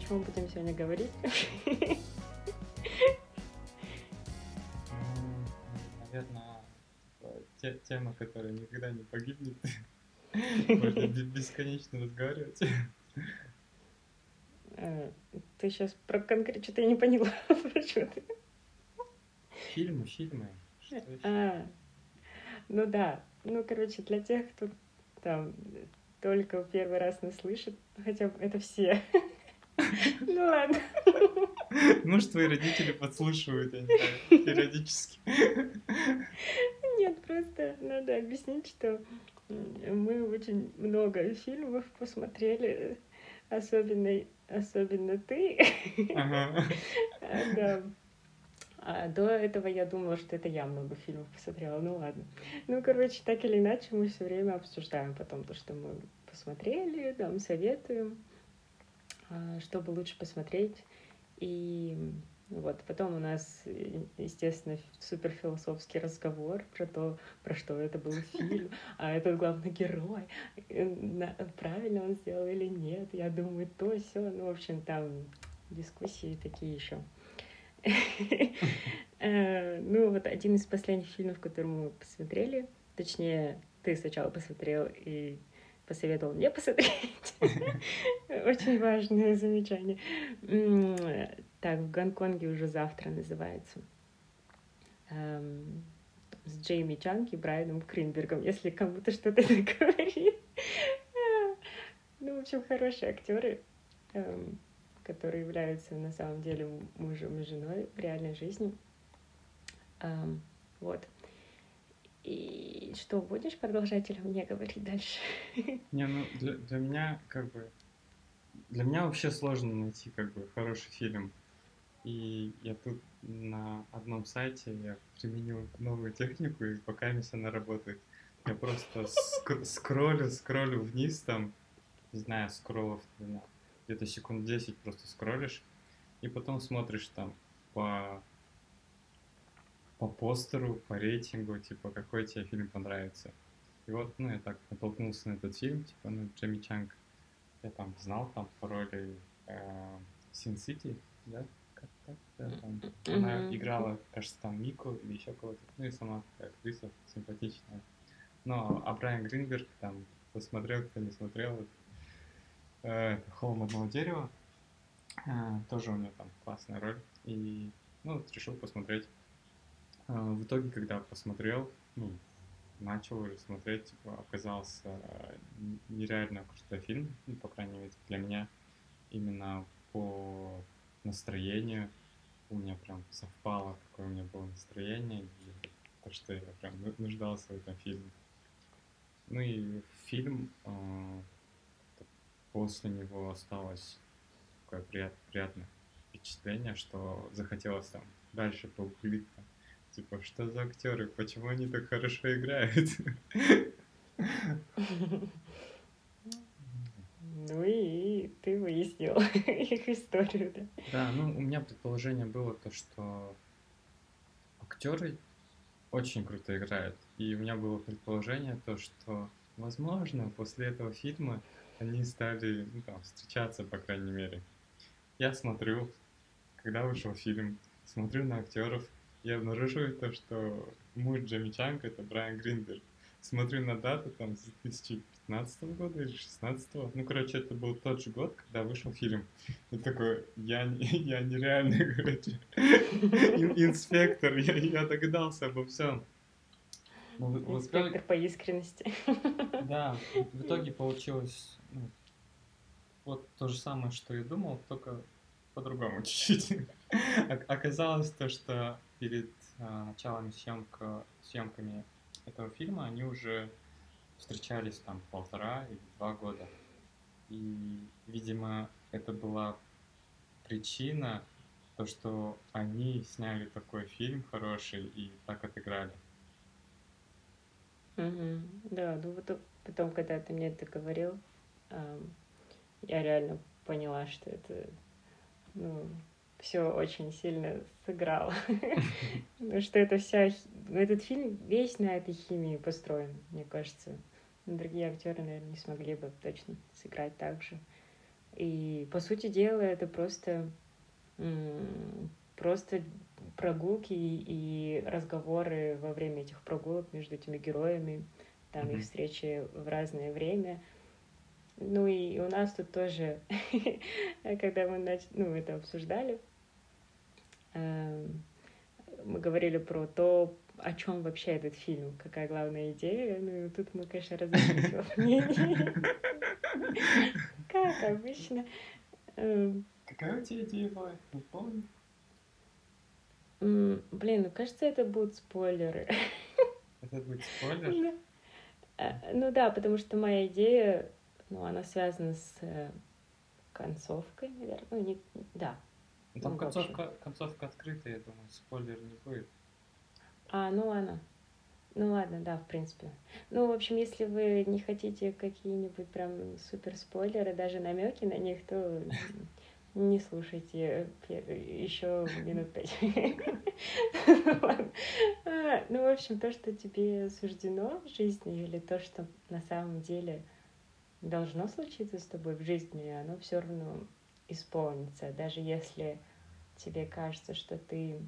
чем мы будем сегодня говорить? Наверное, те, тема, которая никогда не погибнет. Можно бесконечно разговаривать. Э, ты сейчас про конкретно что-то я не поняла. Про что ты? Фильмы, фильмы. А, ну да. Ну, короче, для тех, кто там только первый раз нас слышит, хотя бы это все. Ну ладно. Может, твои родители подслушивают, я не знаю, периодически. Нет, просто надо объяснить, что мы очень много фильмов посмотрели, особенно, особенно ты. Ага. Да. А до этого я думала, что это я много фильмов посмотрела. Ну ладно. Ну, короче, так или иначе, мы все время обсуждаем потом то, что мы посмотрели, там советуем, а, чтобы лучше посмотреть. И вот, потом у нас, естественно, супер философский разговор про то, про что это был фильм, а этот главный герой, э, правильно он сделал или нет, я думаю, то, все, ну, в общем, там дискуссии такие еще. Э, ну, вот один из последних фильмов, который мы посмотрели, точнее, ты сначала посмотрел и посоветовал мне посмотреть. Очень важное замечание. Так, в Гонконге уже завтра называется. Эм, с Джейми Чанг и Брайаном Кринбергом, если кому-то что-то говорит. Ну, в общем, хорошие актеры. Эм, которые являются на самом деле мужем и женой в реальной жизни. Вот. И что, будешь продолжать или мне говорить дальше? Не, ну для, для меня как бы... Для меня вообще сложно найти как бы хороший фильм. И я тут на одном сайте я применил новую технику, и пока она работает. Я просто ск- скроллю, скроллю вниз там, не знаю, скроллов, где-то секунд 10 просто скроллишь, и потом смотришь там по, по постеру, по рейтингу, типа, какой тебе фильм понравится. И вот, ну, я так натолкнулся на этот фильм, типа, ну, Джемми Чанг, я там знал там по роли э, Син Сити, да, как так, да, там, mm-hmm. она играла, кажется, там Мику или еще кого-то, ну и сама актриса симпатичная. Но, а Брайан Гринберг, там, кто смотрел, кто не смотрел, Э, «Холм одного дерева». Э, тоже у него там классная роль. И, ну, вот решил посмотреть. Э, в итоге, когда посмотрел, ну, начал уже смотреть, типа, оказался нереально крутой фильм, ну, по крайней мере, для меня, именно по настроению. У меня прям совпало, какое у меня было настроение, и то, что я прям нуждался в этом фильме. Ну и фильм после него осталось такое прият, приятное впечатление, что захотелось там дальше погуглить, там, типа, что за актеры, почему они так хорошо играют? Ну и ты выяснил их историю, да? Да, ну у меня предположение было то, что актеры очень круто играют. И у меня было предположение то, что, возможно, после этого фильма они стали ну, там, встречаться, по крайней мере. Я смотрю, когда вышел фильм, смотрю на актеров и обнаруживаю то, что муж Джемми Чанг это Брайан Гринберг. Смотрю на дату там с 2015 года или 2016. Ну, короче, это был тот же год, когда вышел фильм. И такой, я, я нереальный, короче, инспектор, я, я догадался обо всем. Ну, Инспектор по искренности. Да, в итоге получилось ну, вот то же самое, что и думал, только по-другому чуть-чуть. Оказалось то, что перед а, началом съемка, съемками этого фильма они уже встречались там полтора или два года. И, видимо, это была причина, то, что они сняли такой фильм хороший и так отыграли. Угу. Да, ну вот потом, когда ты мне это говорил, я реально поняла, что это ну, все очень сильно сыграло. Ну, что это вся... Этот фильм весь на этой химии построен, мне кажется. Другие актеры, наверное, не смогли бы точно сыграть так же. И, по сути дела, это просто, просто прогулки и разговоры во время этих прогулок между этими героями, там mm-hmm. их встречи в разное время. Ну и у нас тут тоже, когда мы нач... ну, это обсуждали, эм, мы говорили про то, о чем вообще этот фильм, какая главная идея. Ну и тут мы, конечно, разошлись во мнении. Как обычно. Эм. Какая у тебя идея была? Не помню. Блин, ну кажется, это будут спойлеры. Это будет спойлер? Э, ну да, потому что моя идея, ну, она связана с э, концовкой, наверное. Ну, не, да. Ну, там ну, концовка, концовка открытая, я думаю, спойлер не будет. А, ну ладно. Ну ладно, да, в принципе. Ну, в общем, если вы не хотите какие-нибудь прям супер спойлеры, даже намеки на них, то не слушайте еще минут пять. А, ну, в общем, то, что тебе суждено в жизни, или то, что на самом деле должно случиться с тобой в жизни, оно все равно исполнится. Даже если тебе кажется, что ты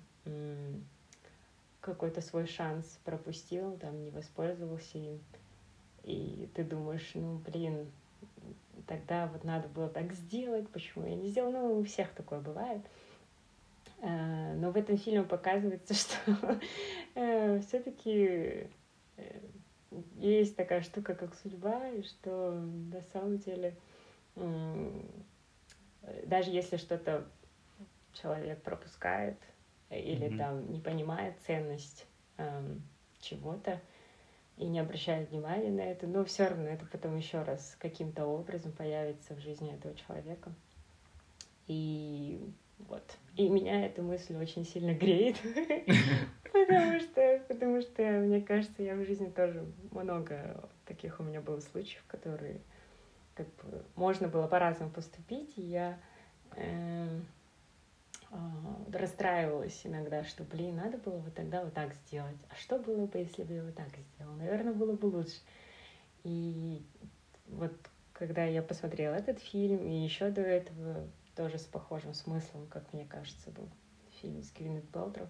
какой-то свой шанс пропустил, там, не воспользовался им, и ты думаешь, ну, блин, тогда вот надо было так сделать, почему я не сделала, ну, у всех такое бывает. Э, но в этом фильме показывается, что э, все-таки э, есть такая штука, как судьба, и что на самом деле даже если что-то человек пропускает или mm-hmm. там не понимает ценность эм, чего-то, и не обращает внимания на это, но все равно это потом еще раз каким-то образом появится в жизни этого человека. И вот. И меня эта мысль очень сильно греет, потому что, потому что, мне кажется, я в жизни тоже много таких у меня было случаев, которые как бы можно было по-разному поступить, и я э, э, расстраивалась иногда, что, блин, надо было вот тогда вот так сделать. А что было бы, если бы я вот так сделала? Наверное, было бы лучше. И вот когда я посмотрела этот фильм, и еще до этого тоже с похожим смыслом, как мне кажется, был фильм с Гвинет Пэлтроу,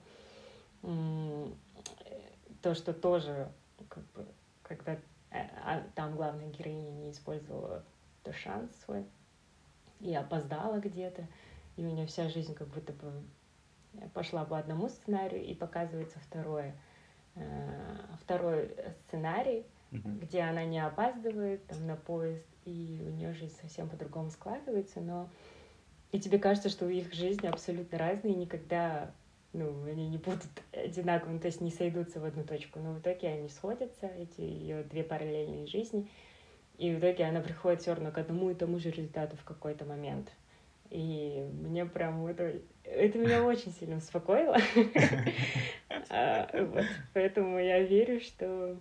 то, что тоже, как бы, когда э, а, там главная героиня не использовала то шанс свой и опоздала где-то, и у нее вся жизнь как будто бы пошла по одному сценарию, и показывается второе, э, второй сценарий, mm-hmm. где она не опаздывает там, на поезд, и у нее жизнь совсем по-другому складывается, но и тебе кажется, что их жизни абсолютно разные, и никогда ну, они не будут одинаковыми, то есть не сойдутся в одну точку. Но в итоге они сходятся, эти ее две параллельные жизни, и в итоге она приходит все равно к одному и тому же результату в какой-то момент. И мне прям это, это меня очень сильно успокоило. А, поэтому я верю, что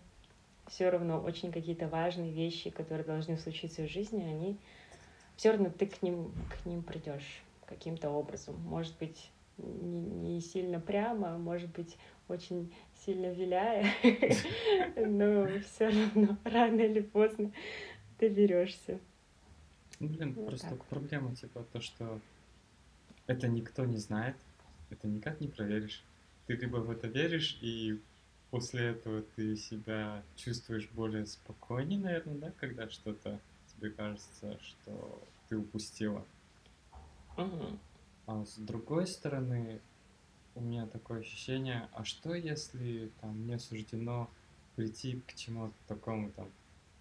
все равно очень какие-то важные вещи, которые должны случиться в жизни, они все равно ты к ним, к ним придешь каким-то образом. Может быть, не, не сильно прямо, может быть, очень сильно виляя, но все равно рано или поздно ты берешься. Ну, блин, вот просто так. проблема, типа, то, что это никто не знает, это никак не проверишь. Ты либо в это веришь, и после этого ты себя чувствуешь более спокойнее, наверное, да, когда что-то тебе кажется, что ты упустила. Угу. А с другой стороны, у меня такое ощущение, а что если там мне суждено прийти к чему-то такому там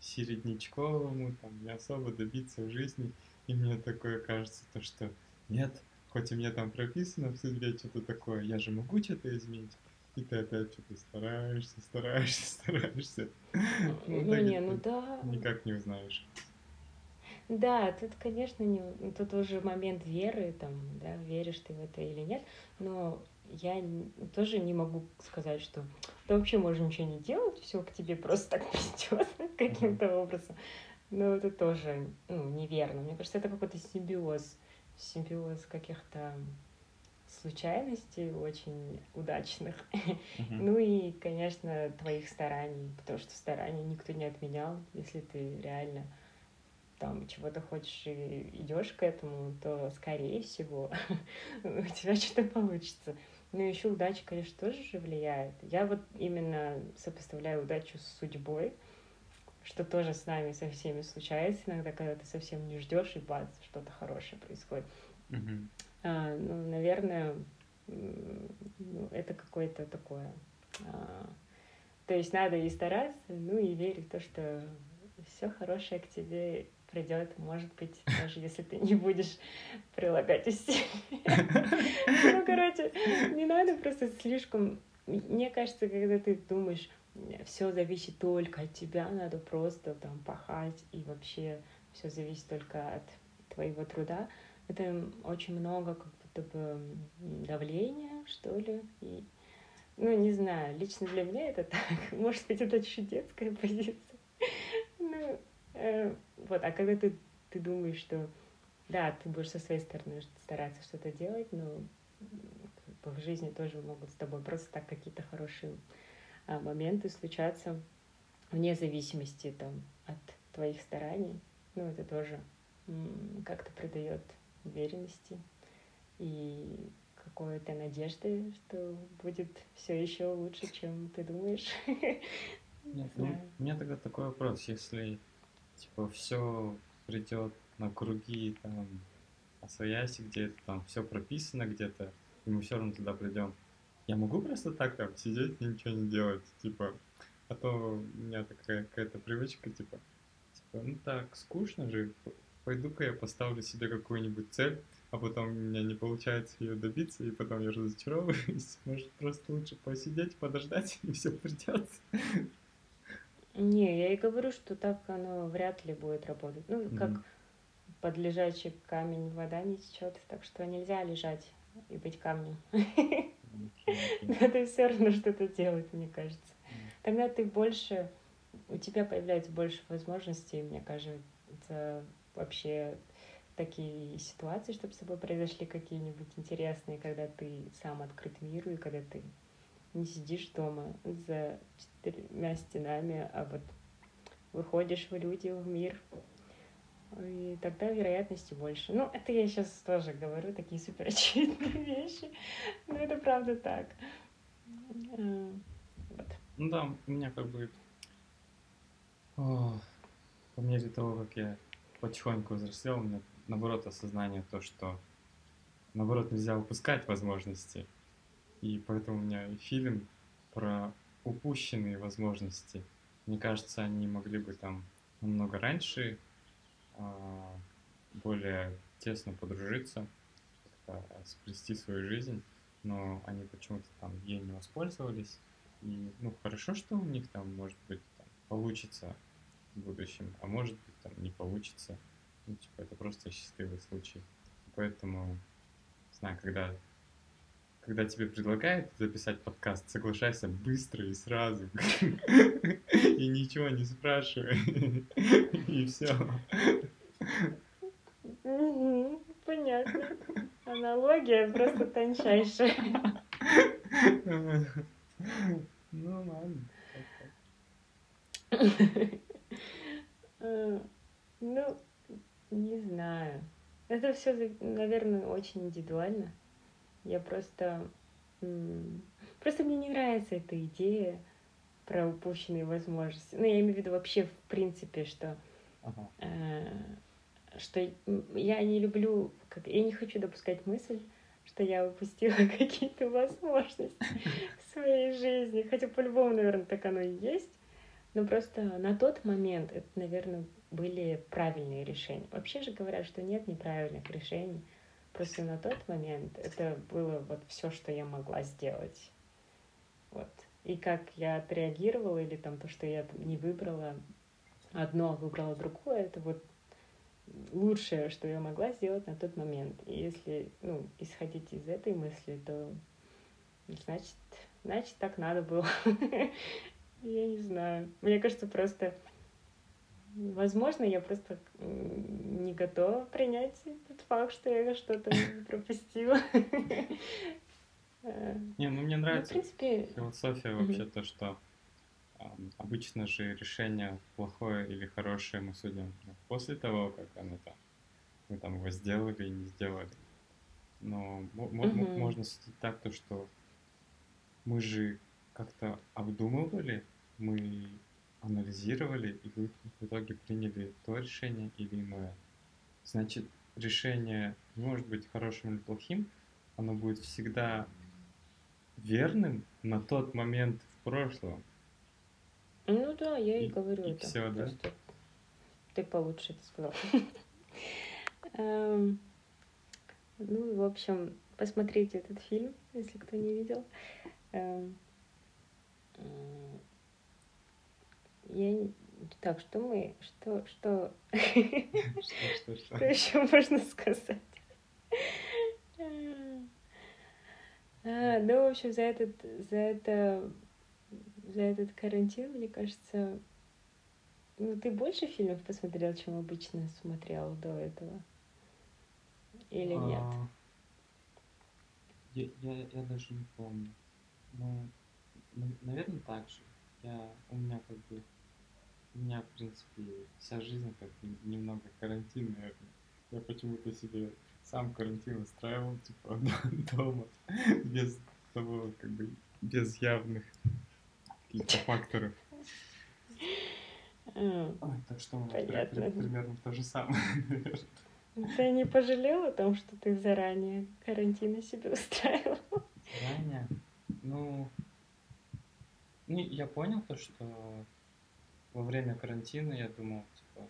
середнячковому, там, не особо добиться в жизни, и мне такое кажется, то что нет, хоть у меня там прописано в судьбе что-то такое, я же могу что-то изменить. И ты опять что-то стараешься, стараешься, стараешься. Ну, ну не, ну да. Никак не узнаешь. Да, тут, конечно, не, тут уже момент веры, там, да, веришь ты в это или нет, но я тоже не могу сказать, что ты вообще можешь ничего не делать, все к тебе просто так придет каким-то образом. Но это тоже ну, неверно. Мне кажется, это какой-то симбиоз, симбиоз каких-то случайностей очень удачных. Uh-huh. ну и, конечно, твоих стараний, потому что старания никто не отменял, если ты реально там чего-то хочешь и идешь к этому, то, скорее всего, у тебя что-то получится. Ну, еще удача, конечно, тоже же влияет. Я вот именно сопоставляю удачу с судьбой, что тоже с нами со всеми случается иногда, когда ты совсем не ждешь, и бац, что-то хорошее происходит. Мгм. А, ну, наверное, ну, это какое-то такое. а, то есть надо и стараться, ну и верить в то, что все хорошее к тебе придет, может быть, даже если ты не будешь прилагать усилия. Ну, короче, не надо просто слишком... Мне кажется, когда ты думаешь, все зависит только от тебя, надо просто там пахать, и вообще все зависит только от твоего труда, это очень много как будто бы давления, что ли, и ну, не знаю, лично для меня это так. Может быть, это чуть детская позиция. Э, вот, а когда ты, ты думаешь, что да, ты будешь со своей стороны стараться что-то делать, но в жизни тоже могут с тобой просто так какие-то хорошие а, моменты случаться вне зависимости там от твоих стараний. Ну, это тоже как-то придает уверенности и какой-то надежды, что будет все еще лучше, чем ты думаешь. Не Нет, ну, у меня тогда такой вопрос, если типа все придет на круги там освояси, где это там все прописано где-то, и мы все равно туда придем. Я могу просто так там сидеть и ничего не делать, типа, а то у меня такая какая-то привычка, типа, типа, ну так, скучно же, пойду-ка я поставлю себе какую-нибудь цель, а потом у меня не получается ее добиться, и потом я разочаровываюсь. Может, просто лучше посидеть, подождать, и все придется. Не, я и говорю, что так оно вряд ли будет работать. Ну, как Мгм. под лежачий камень вода не течет, так что нельзя лежать и быть камнем. Надо все равно что-то делать, мне кажется. Тогда ты больше, у тебя появляется больше возможностей, мне кажется, вообще такие ситуации, чтобы с тобой произошли какие-нибудь интересные, когда ты сам открыт миру, и когда ты не сидишь дома за четырьмя стенами, а вот выходишь в люди, в мир, и тогда вероятности больше. Ну, это я сейчас тоже говорю такие супер очевидные вещи, но это правда так. Э, Вот. Ну да, у меня как бы о, по мере того, как я потихоньку взрослел, у меня наоборот осознание то, что наоборот нельзя упускать возможности. И поэтому у меня фильм про упущенные возможности. Мне кажется, они могли бы там намного раньше а, более тесно подружиться, сплести свою жизнь, но они почему-то там ей не воспользовались. И, ну, хорошо, что у них там, может быть, там, получится в будущем, а может быть, там, не получится. Ну, типа, это просто счастливый случай. Поэтому, не знаю, когда, когда тебе предлагают записать подкаст, соглашайся быстро и сразу. И ничего не спрашивай. И все. Понятно. Аналогия просто тончайшая. Ну, ладно. Э, Ну, не знаю. Это все, наверное, очень индивидуально. Я просто... Просто мне не нравится эта идея про упущенные возможности. Ну, я имею в виду вообще в принципе, что Ага. э, что я не люблю, как, я не хочу допускать мысль, что я упустила какие-то возможности в своей жизни. Хотя по-любому, наверное, так оно и есть. Но просто на тот момент это, наверное, были правильные решения. Вообще же говорят, что нет неправильных решений. Просто на тот момент это было вот все, что я могла сделать. Вот. И как я отреагировала, или там то, что я не выбрала одно, а выбрала другое, это вот лучшее, что я могла сделать на тот момент. И если, ну, исходить из этой мысли, то значит, значит, так надо было. Я не знаю. Мне кажется, просто Возможно, я просто не готова принять этот факт, что я что-то пропустила. Э, Не, ну мне Ну, в нравится принципе, философия вообще то, что обычно же решение плохое или хорошее мы судим после того, как оно там, мы там его сделали и не сделали. Но mm-hmm. можно судить так, то, что мы же как-то обдумывали, мы анализировали и в итоге приняли то решение или иное. Значит, решение не может быть хорошим или плохим, оно будет всегда верным на тот момент в прошлом. Ну да, я и, и говорю и это. Все, да? Ты получше это сказал. Эм, ну, в общем, посмотрите этот фильм, если кто не видел. Я так, что мы, что, что, что, что еще можно сказать? А, ну, в общем, за этот, за это, за этот карантин, мне кажется, ну, ты больше фильмов посмотрел, чем обычно смотрел до этого? Или а, нет? Я, я, я даже не помню. Ну, наверное, так же. Я, у меня как бы, у меня, в принципе, вся жизнь как немного карантин, наверное. Я почему-то себе сам карантин устраивал, типа, дома, без того, как бы, без явных каких-то факторов. Ой, так что Понятно. примерно то же самое, наверное. Ты не пожалел о том, что ты заранее карантины себе устраивал? Заранее? Ну, ну, я понял то, что во время карантина я думал, типа,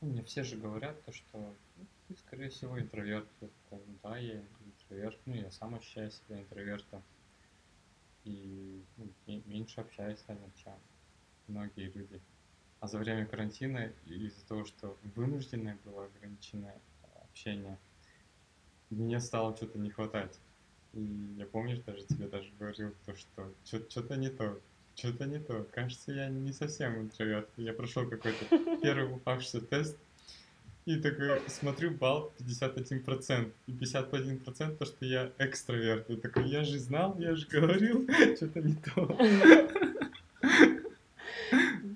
ну, мне все же говорят то, что ну, ты, скорее всего, интроверт. Я такой, ну, да, я интроверт, ну, я сам ощущаю себя интровертом. И ну, меньше общаюсь, наверное, чем многие люди. А за время карантина, из-за того, что вынужденное было ограниченное общение, мне стало что-то не хватать. И я помню, даже тебе даже говорил то, что что-то не то, что-то не то. Кажется, я не совсем интроверт. Я прошел какой-то первый упавшийся тест, и такой смотрю, балл 51%. И 51% то, что я экстраверт. И такой, я же знал, я же говорил, что-то не то.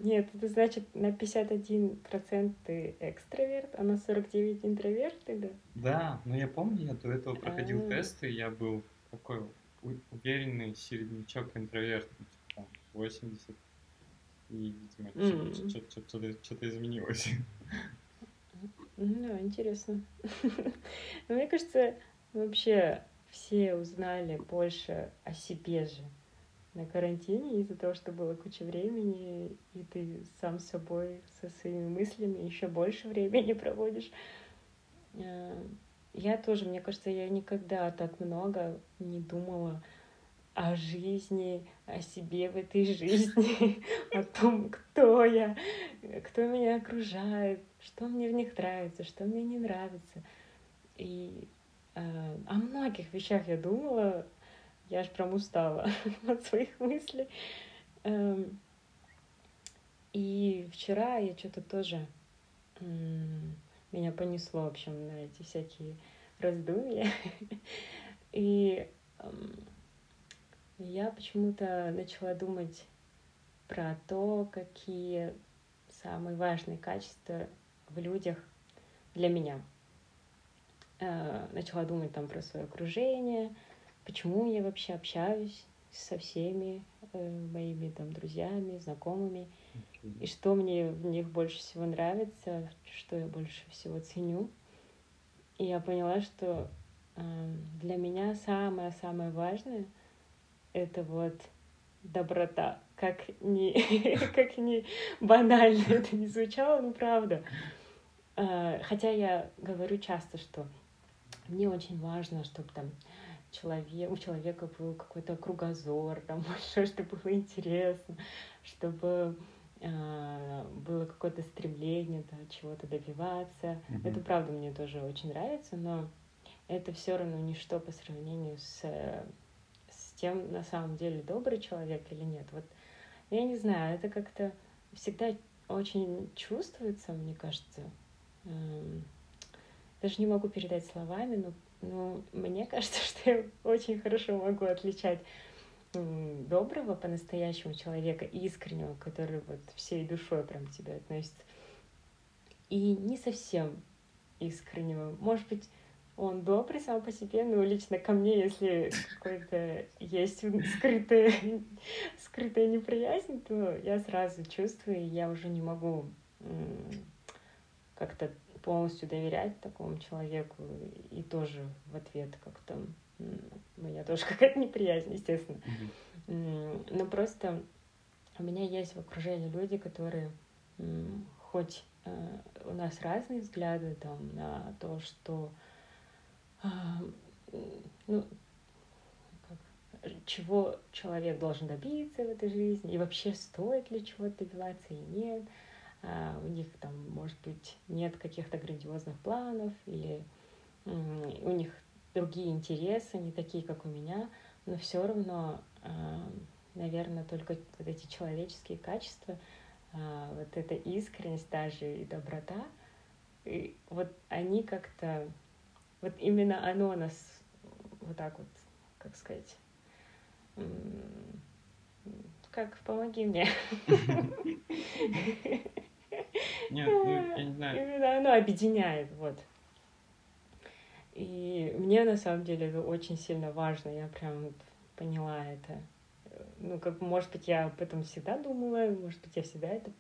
Нет, это значит на 51% ты экстраверт, а на 49% интроверт тогда? Да, но я помню, я до этого проходил А-а-а. тесты, я был такой уверенный середнячок интроверт, 80. И, видимо, mm-hmm. что-то изменилось. Да, интересно. Мне кажется, вообще все узнали больше о себе же на карантине из-за того, что было куча времени, и ты сам с собой, со своими мыслями еще больше времени проводишь. Э, я тоже, мне кажется, я никогда так много не думала о жизни, о себе в этой жизни, о том, кто я, кто меня окружает, что мне в них нравится, что мне не нравится. И э, о многих вещах я думала, я аж прям устала от своих мыслей. Эм, и вчера я что-то тоже меня понесло, в общем, на эти всякие раздумья. И я почему-то начала думать про то, какие самые важные качества в людях для меня. Э, начала думать там про свое окружение, почему я вообще общаюсь со всеми э, моими там друзьями, знакомыми, и что мне в них больше всего нравится, что я больше всего ценю. И я поняла, что э, для меня самое-самое важное это вот доброта. Как ни, как ни банально это не звучало, но правда. Э, хотя я говорю часто, что мне очень важно, чтобы там человек, у человека был какой-то кругозор, там большой, чтобы было интересно, чтобы э, было какое-то стремление да, чего-то добиваться. Mm-hmm. Это правда мне тоже очень нравится, но это все равно ничто по сравнению с тем, на самом деле, добрый человек или нет. Вот я не знаю, это как-то всегда очень чувствуется, мне кажется. Эм, даже не могу передать словами, но ну, мне кажется, что я очень хорошо могу отличать доброго по-настоящему человека, искреннего, который вот всей душой прям к тебе относится, и не совсем искреннего. Может быть, он добрый сам по себе, но лично ко мне, если какой-то есть скрытая, скрытая неприязнь, то я сразу чувствую, и я уже не могу как-то полностью доверять такому человеку и тоже в ответ как-то у меня тоже какая-то неприязнь, естественно. Mm-hmm. Но просто у меня есть в окружении люди, которые хоть э, у нас разные взгляды там на то, что ну, как, чего человек должен добиться в этой жизни, и вообще стоит ли чего-то добиваться и нет. А, у них там, может быть, нет каких-то грандиозных планов, или у них другие интересы, не такие, как у меня, но все равно, а, наверное, только вот эти человеческие качества, а, вот эта искренность даже и доброта, и вот они как-то, вот именно оно нас вот так вот, как сказать, как помоги мне. Нет, ну, я не знаю. Именно оно объединяет, вот. И мне на самом деле это очень сильно важно, я прям поняла это. Ну, как, может быть, я об этом всегда думала, может быть, я всегда это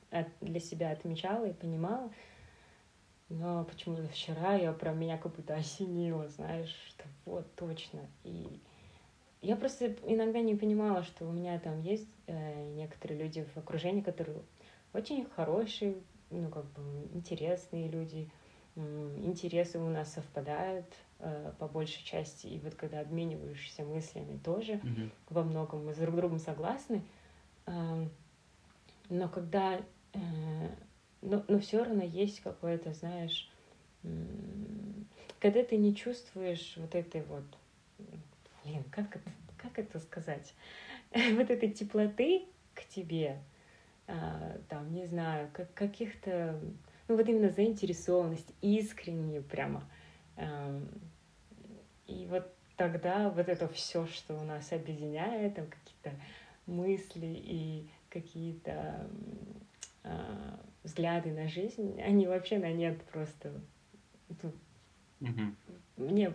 для себя отмечала и понимала, но почему-то вчера я прям меня как будто осенило, знаешь, что вот точно. И я просто иногда не понимала, что у меня там есть э, некоторые люди в окружении, которые очень хорошие, ну, как бы интересные люди, интересы у нас совпадают, Э, по большей части. И вот когда обмениваешься мыслями тоже, mm-hmm. во многом мы с друг другом согласны. Но когда... Э, но, но все равно есть какое-то, знаешь, когда ты не чувствуешь вот этой вот... Блин, как это, как это сказать? вот этой теплоты к тебе, а, там, не знаю, как, каких-то... Ну вот именно заинтересованность, искреннюю прямо и вот тогда вот это все, что у нас объединяет, там какие-то мысли и какие-то э, взгляды на жизнь, они вообще на нет просто. Угу. Мне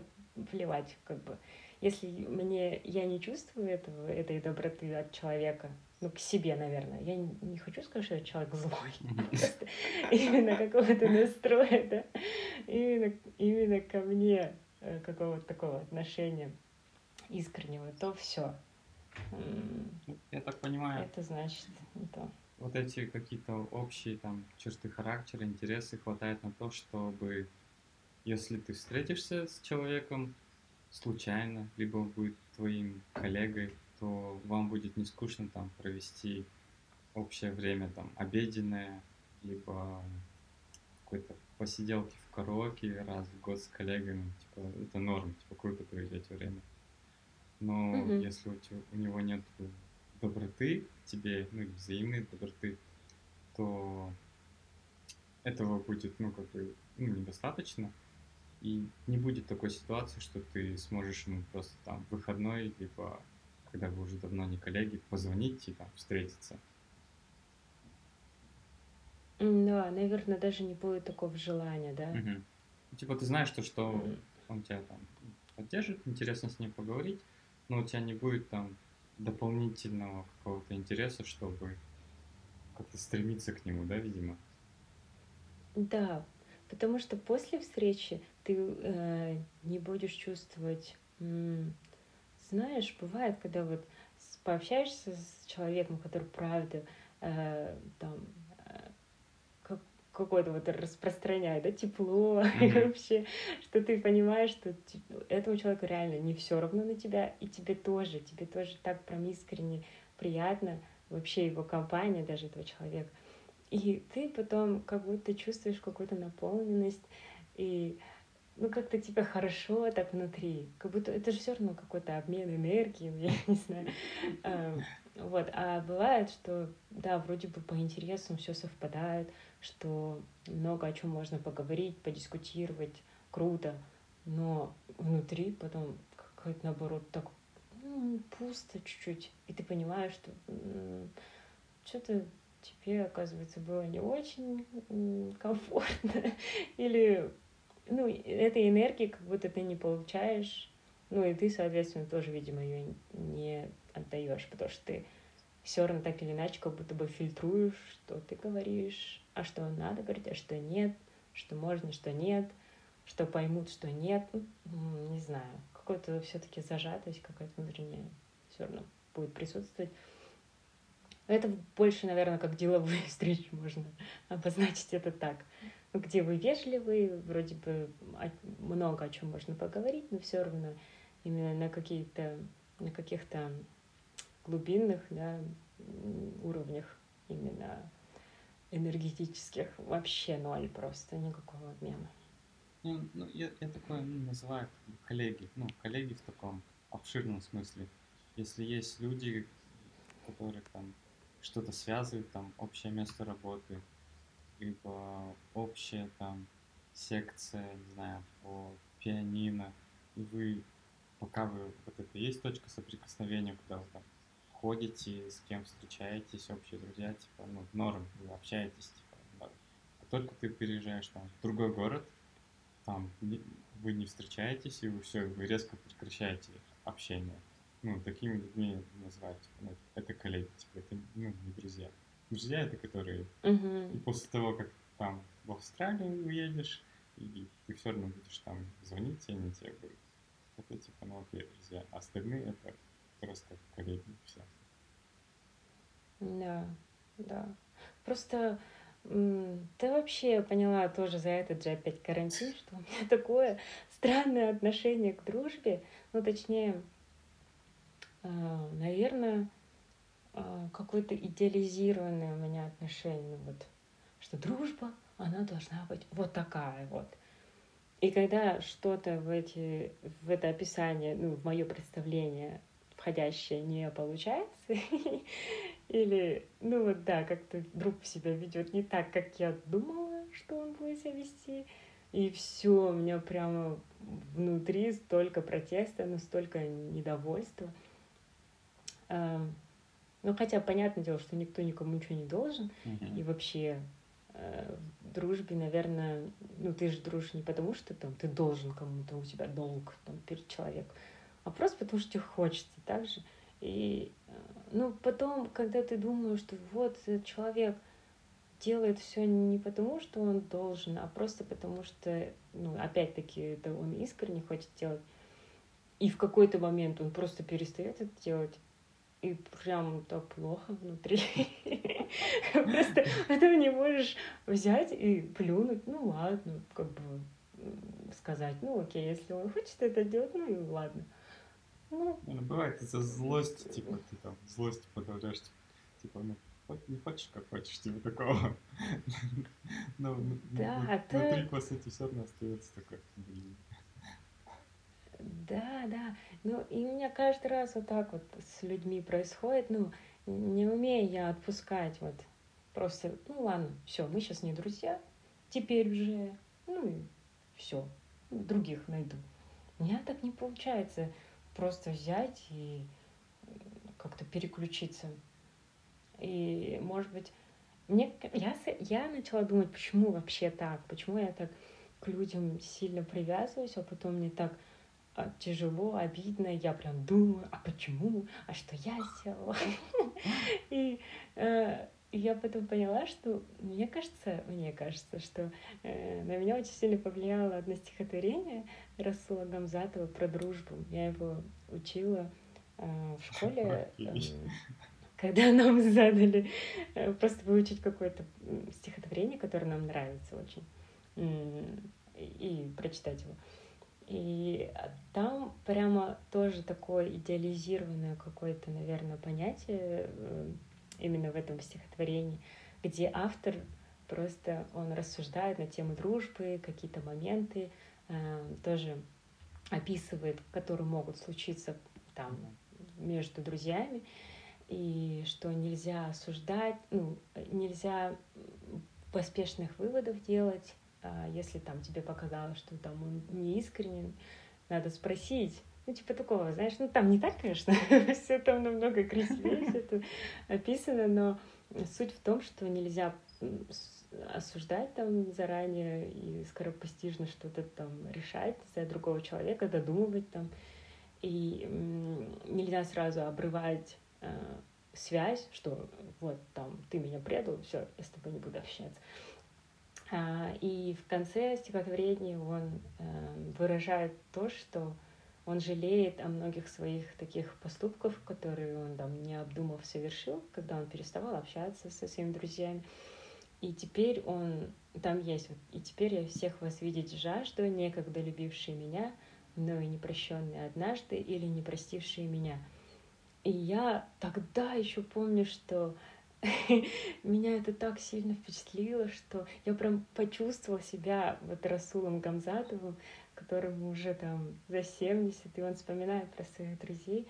плевать, как бы. Если мне я не чувствую этого, этой доброты от человека, ну, к себе, наверное. Я не, не хочу сказать, что я человек злой. Просто именно какого-то настроя, да. Именно, именно ко мне э, какого-то такого отношения искреннего, то все. Я так понимаю. Это значит то. Вот эти какие-то общие там черты характера, интересы хватает на то, чтобы если ты встретишься с человеком случайно, либо он будет твоим коллегой, то вам будет не скучно там провести общее время, там, обеденное, либо какой-то посиделки в караоке раз в год с коллегами, типа, это норм, типа, круто проведете время. Но mm-hmm. если у, тебя, у него нет доброты тебе, ну, взаимной доброты, то этого будет, ну, как бы, ну, недостаточно, и не будет такой ситуации, что ты сможешь ему просто там выходной, либо когда вы уже давно не коллеги, позвонить и там встретиться. Да, наверное, даже не будет такого желания, да? Угу. Типа ты знаешь то, что он тебя там поддержит, интересно с ним поговорить, но у тебя не будет там дополнительного какого-то интереса, чтобы как-то стремиться к нему, да, видимо? Да, потому что после встречи ты э, не будешь чувствовать знаешь, бывает, когда вот пообщаешься с человеком, который правда э, там какое-то вот распространяет, да, тепло mm-hmm. и вообще, что ты понимаешь, что этому человеку реально не все равно на тебя, и тебе тоже, тебе тоже так прям искренне приятно вообще его компания, даже этого человека. И ты потом как будто чувствуешь какую-то наполненность, и ну, как-то тебе хорошо так внутри. Как будто это же все равно какой-то обмен энергией, я не знаю. Эм, вот. А бывает, что, да, вроде бы по интересам все совпадает, что много о чем можно поговорить, подискутировать, круто, но внутри потом какой-то, наоборот, так, ну, пусто чуть-чуть, и ты понимаешь, что что-то тебе, оказывается, было не очень комфортно, или, ну, этой энергии как будто ты не получаешь, ну, и ты, соответственно, тоже, видимо, ее не отдаешь, потому что ты все равно так или иначе как будто бы фильтруешь, что ты говоришь, а что надо говорить, а что нет, что можно, что нет, что поймут, что нет, ну, не знаю, какой-то все-таки зажатость какая-то внутренняя все равно будет присутствовать. Это больше, наверное, как деловые встречи можно обозначить это так. Где вы вежливы, вроде бы много о чем можно поговорить, но все равно именно на какие-то на каких-то глубинных да, уровнях именно энергетических вообще ноль просто никакого обмена. Ну, ну я, я такое ну, называю коллеги, ну коллеги в таком обширном смысле. Если есть люди, которые там что-то связывают, там общее место работы, либо общая там секция, не знаю, по пианино, и вы, пока вы, вот это есть точка соприкосновения, куда вы там ходите, с кем встречаетесь, общие друзья, типа, ну, норм, вы общаетесь, типа, да. А только ты переезжаешь там в другой город, там вы не встречаетесь, и вы все, вы резко прекращаете общение. Ну, такими людьми называть, типа, ну, это коллеги, типа, это, ну, не друзья. Друзья это которые, uh-huh. и после того, как там в Австралию уедешь, и ты все равно будешь там звонить, и они тебе будут. Это типа, ну окей, друзья. А остальные это просто коллеги все. Да, да. Просто ты вообще поняла тоже за этот же опять карантин, что у меня такое странное отношение к дружбе, ну точнее, а, наверное, а, какое-то идеализированное у меня отношение, вот, что дружба, она должна быть вот такая вот. И когда что-то в, эти, в это описание, ну, в мое представление входящее не получается, или, ну вот да, как-то друг себя ведет не так, как я думала, что он будет себя вести, и все, у меня прямо внутри столько протеста, ну, столько недовольства. Ну, хотя, понятное дело, что никто никому ничего не должен, uh-huh. и вообще э, в дружбе, наверное, ну, ты же дружишь не потому, что там ты должен кому-то, у тебя долг там перед человеком, а просто потому, что тебе хочется так же. И, э, ну, потом, когда ты думаешь, что вот этот человек делает все не потому, что он должен, а просто потому, что, ну, опять-таки, это он искренне хочет делать, и в какой-то момент он просто перестает это делать, и прям так плохо внутри. Просто потом не можешь взять и плюнуть. Ну ладно, как бы сказать, ну окей, если он хочет это делать, ну и ладно. Ну, ну бывает из-за злости, типа, ты там злости продолжаешь, типа, ну, не хочешь, как хочешь, типа такого. Но да, внутри, по сути, все равно остается такое, блин. Да, да. Ну, и у меня каждый раз вот так вот с людьми происходит. Ну, не умею я отпускать вот. Просто, ну ладно, все, мы сейчас не друзья, теперь уже, ну и все, других найду. У меня так не получается просто взять и как-то переключиться. И, может быть, мне, я, я начала думать, почему вообще так, почему я так к людям сильно привязываюсь, а потом мне так а, тяжело, обидно, я прям думаю, а почему, а что я сделала? И э, я потом поняла, что мне кажется, мне кажется, что э, на меня очень сильно повлияло одно стихотворение Расула Гамзатова про дружбу. Я его учила э, в школе, когда нам задали просто выучить какое-то стихотворение, которое нам нравится очень, и прочитать его. И там прямо тоже такое идеализированное какое-то, наверное, понятие э, именно в этом стихотворении, где автор просто он рассуждает на тему дружбы, какие-то моменты э, тоже описывает, которые могут случиться там между друзьями, и что нельзя осуждать, ну, нельзя поспешных выводов делать, а, если там тебе показалось, что там он не искренен, надо спросить, Ну, типа такого, знаешь, ну там не так, конечно, все там намного красивее все это описано, но суть в том, что нельзя осуждать там заранее и скоропостижно что-то там решать за другого человека, додумывать там. И нельзя сразу обрывать э, связь, что вот там ты меня предал, все, я с тобой не буду общаться. А, и в конце стихотворения он э, выражает то, что он жалеет о многих своих таких поступков, которые он там не обдумав совершил, когда он переставал общаться со своими друзьями. И теперь он, там есть вот, и теперь я всех вас видеть жажду, некогда любившие меня, но и непрощенные однажды или не простившие меня. И я тогда еще помню, что меня это так сильно впечатлило, что я прям почувствовала себя вот Расулом Гамзатовым, которому уже там за 70, и он вспоминает про своих друзей.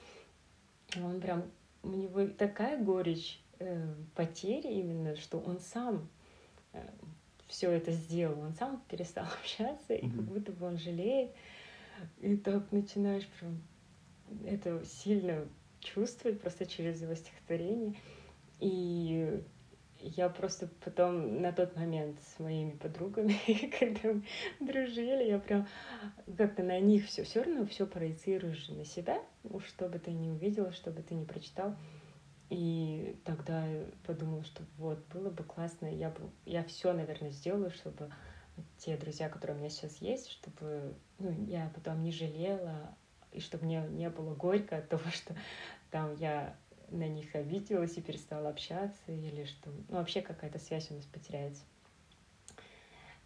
Он прям, у него такая горечь э, потери именно, что он сам Э, все это сделал, он сам перестал общаться, и как будто бы он жалеет. И так начинаешь прям это сильно чувствовать просто через его стихотворение. И я просто потом на тот момент с моими подругами, когда мы дружили, я прям как-то на них все все равно все проецируешь на себя, уж что бы ты не увидела, что бы ты не прочитал. И тогда подумала, что вот, было бы классно, я, бы, я все, наверное, сделаю, чтобы те друзья, которые у меня сейчас есть, чтобы ну, я потом не жалела, и чтобы мне не было горько от того, что там я на них обиделась и перестала общаться, или что ну, вообще какая-то связь у нас потеряется.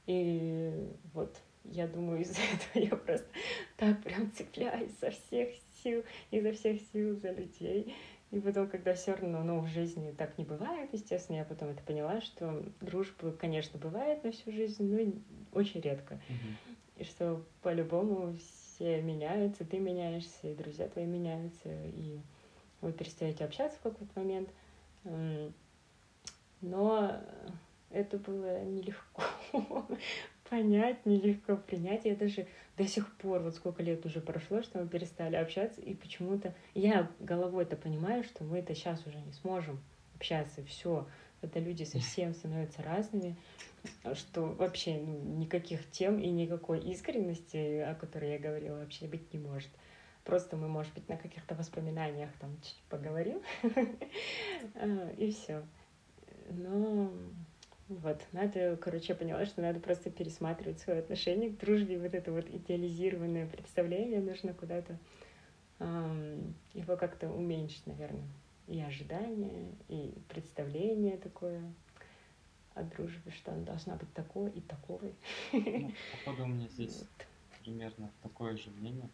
И вот, я думаю, из-за этого я просто так прям цепляюсь со всех сил, изо всех сил за людей. И потом, когда все равно, ну, в жизни так не бывает, естественно, я потом это поняла, что дружба, конечно, бывает на всю жизнь, но очень редко. Mm-hmm. И что по-любому все меняются, ты меняешься, и друзья твои меняются, и вы перестаете общаться в какой-то момент. Но это было нелегко понять, нелегко принять. Я даже до сих пор, вот сколько лет уже прошло, что мы перестали общаться, и почему-то я головой-то понимаю, что мы это сейчас уже не сможем общаться, все. Это люди совсем становятся разными, что вообще ну, никаких тем и никакой искренности, о которой я говорила, вообще быть не может. Просто мы, может быть, на каких-то воспоминаниях там чуть поговорим, а, и все. Но вот, надо, короче, я поняла, что надо просто пересматривать свое отношение к дружбе, вот это вот идеализированное представление нужно куда-то эм, его как-то уменьшить, наверное. И ожидания, и представление такое о дружбе, что она должна быть такой и такой. Ну, походу, у меня здесь вот. примерно такое же мнение,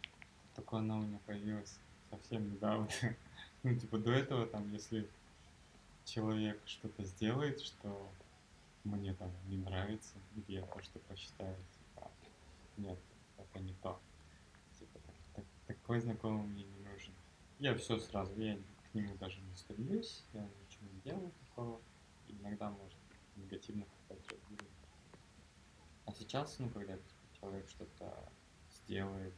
только оно у меня появилось совсем недавно. ну, типа, до этого, там, если человек что-то сделает, что мне там не нравится, где я просто посчитаю, типа, нет, это не то. Типа, так, так, такой знакомый мне не нужен. Я все сразу, я к нему даже не стремлюсь, я ничего не делаю такого. иногда может негативно как-то А сейчас, ну, когда человек что-то сделает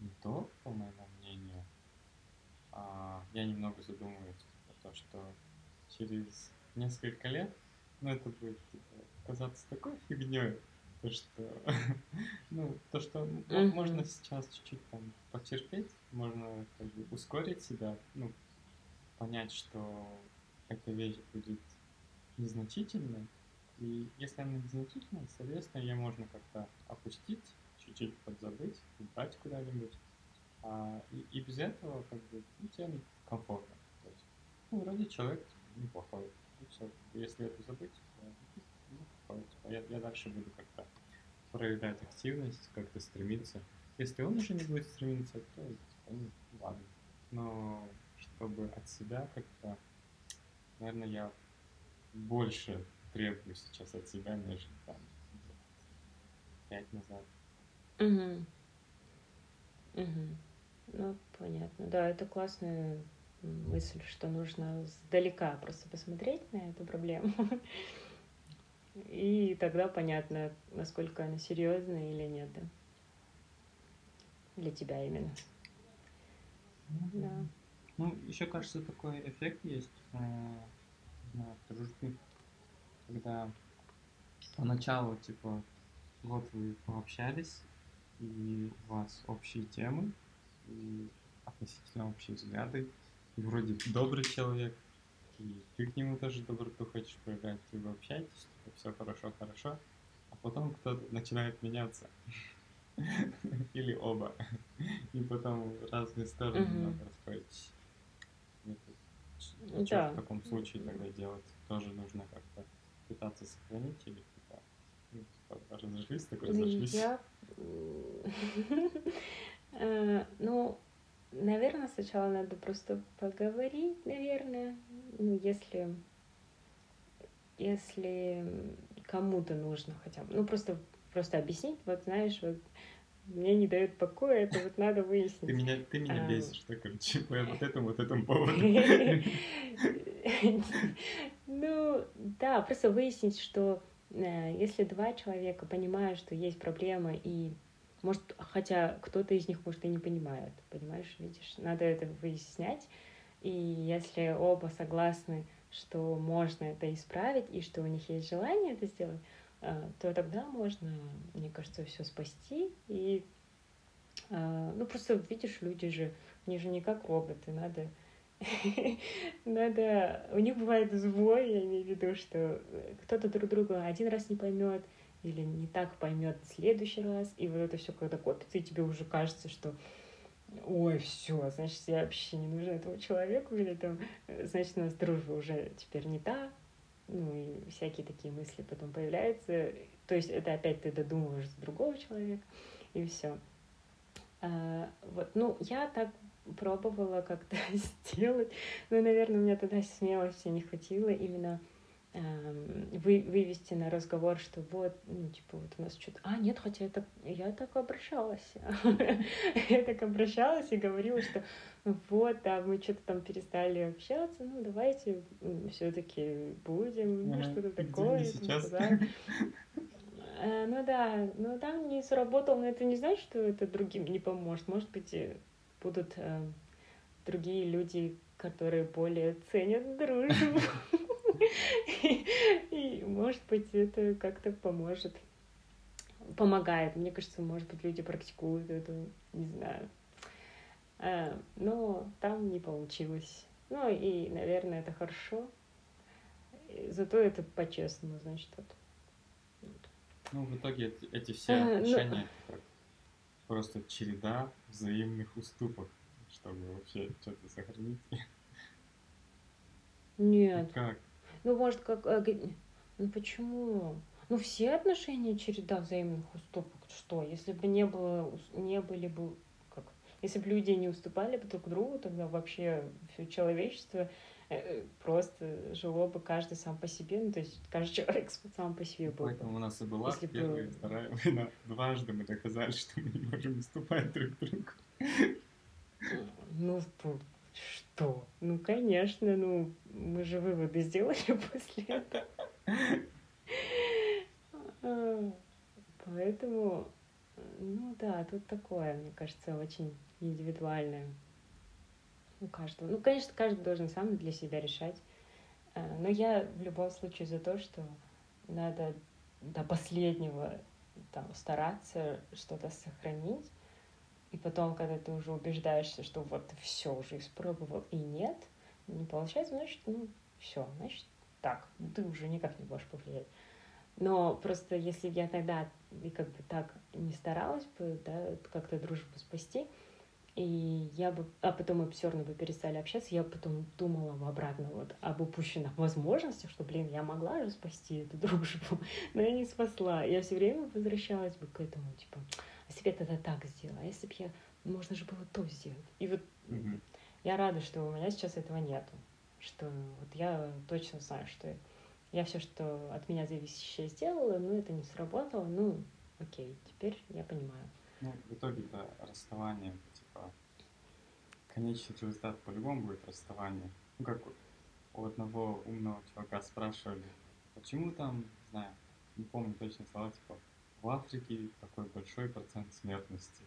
не то, по моему мнению, а, я немного задумываюсь, типа, то, что через несколько лет, ну, это будет типа, казаться такой фигней, то, что, ну, то, что mm-hmm. можно сейчас чуть-чуть там потерпеть, можно как бы ускорить себя, ну, понять, что эта вещь будет незначительной, и если она незначительная, соответственно, ее можно как-то опустить, чуть-чуть подзабыть, убрать куда-нибудь, а, и, и без этого как бы ну, тебе комфортно. То есть, ну, вроде человек неплохой, и все. Если это забыть, то ну, типа, я, я дальше буду как-то проявлять активность, как-то стремиться. Если он уже не будет стремиться, то типа, ну, ладно. Но чтобы от себя как-то, наверное, я больше требую сейчас от себя, нежели там пять назад. Угу. Угу. Ну, понятно. Да, это классная мысль, что нужно сдалека просто посмотреть на эту проблему. И тогда понятно, насколько она серьезная или нет. Да? для тебя именно. Да. Ну, еще кажется, такой эффект есть, э, знаю, в дружбе, когда поначалу, типа, вот вы пообщались, и у вас общие темы, и относительно общие взгляды, и вроде добрый человек, и ты к нему тоже доброту хочешь проявлять, и вы общаетесь, типа, все хорошо, хорошо, а потом кто-то начинает меняться. Или оба. И потом в разные стороны надо расходитесь. Да. Что в таком случае тогда делать? Тоже нужно как-то пытаться сохранить или ну, разошлись, так разошлись. Я... э, Ну, наверное, сначала надо просто поговорить, наверное. Ну, если... Если кому-то нужно хотя бы... Ну, просто, просто объяснить, вот знаешь, вот мне не дает покоя, это вот надо Ты выяснить. меня, ты меня Ам. бесишь, так, короче, по вот этому, вот этому поводу. Ну, да, просто выяснить, что если два человека понимают, что есть проблема, и может, хотя кто-то из них, может, и не понимает, понимаешь, видишь, надо это выяснять, и если оба согласны, что можно это исправить, и что у них есть желание это сделать, э, то тогда можно, мне кажется, все спасти, и э, ну, просто, видишь, люди же, они же не как роботы, надо надо... У них бывает сбой, я имею в виду, что кто-то друг друга один раз не поймет или не так поймет в следующий раз, и вот это все когда копится, и тебе уже кажется, что ой, все, значит, я вообще не нужна этому человеку, или там, э, значит, у нас дружба уже теперь не та, ну и всякие такие мысли потом появляются. То есть это опять ты додумываешь за другого человека, и все. вот, ну, я так пробовала как-то сделать, но, наверное, у меня тогда смелости не хватило именно эм, вы, вывести на разговор, что вот, ну, типа, вот у нас что-то... А, нет, хотя это, я так обращалась. Я так обращалась и говорила, что вот, да, мы что-то там перестали общаться, ну, давайте все таки будем, ну, что-то такое. сейчас. Э, Ну да, ну там не сработал, но это не значит, что это другим не поможет. Может быть, будут э, другие люди, которые более ценят дружбу. И, может быть, это как-то поможет. Помогает. Мне кажется, может быть, люди практикуют это, не знаю. А, но там не получилось. Ну и, наверное, это хорошо. Зато это по-честному, значит, вот. Ну, в итоге эти, все отношения ну... просто череда взаимных уступок, чтобы вообще что-то сохранить. Нет. Ну, как? Ну, может, как... Ну, почему? Ну, все отношения череда взаимных уступок. Что? Если бы не было... Не были бы... Как? Если бы люди не уступали бы друг другу, тогда вообще все человечество просто жило бы каждый сам по себе, ну, то есть каждый человек сам по себе был Поэтому бы. у нас и была Если первая бы... и вторая война. Дважды мы доказали, что мы не можем уступать друг другу. Ну, что? Ну, конечно, ну, мы же выводы сделали после этого. Поэтому, ну да, тут такое, мне кажется, очень индивидуальное у каждого. Ну, конечно, каждый должен сам для себя решать. Но я в любом случае за то, что надо до последнего там, стараться что-то сохранить. И потом, когда ты уже убеждаешься, что вот все уже испробовал и нет, не получается, значит, ну, все, значит, так, ты уже никак не можешь повлиять. Но просто если я тогда и как бы так не старалась бы, да, как-то дружбу спасти, и я бы, а потом мы все равно бы перестали общаться, я потом думала в обратно вот об упущенных возможностях, что, блин, я могла же спасти эту дружбу, но я не спасла. Я все время возвращалась бы к этому, типа, а если бы я тогда так сделала, а если бы я, можно же было то сделать. И вот mm-hmm. я рада, что у меня сейчас этого нету, что вот я точно знаю, что я все, что от меня зависящее сделала, но это не сработало, ну, окей, теперь я понимаю. Ну, в итоге-то расставание конечный результат по-любому будет расставание. Ну, как у одного умного чувака спрашивали, почему там, не знаю, не помню точно слова, типа, в Африке такой большой процент смертности.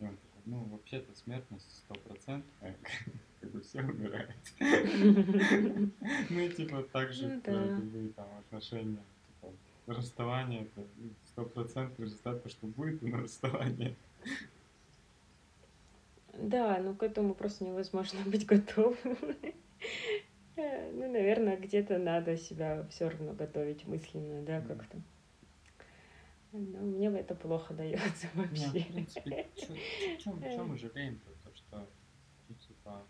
И он такой, ну, вообще-то смертность стопроцентная, как бы все умирают. Ну и типа так же любые там отношения. Типа, расставание это стопроцентный результат, то, что будет на расставание. Да, ну к этому просто невозможно быть готовым. Э, Ну, наверное, где-то надо себя все равно готовить мысленно, да, как-то. Но мне это плохо дается вообще. в принципе, чем мы жалеем-то? То, что, типа,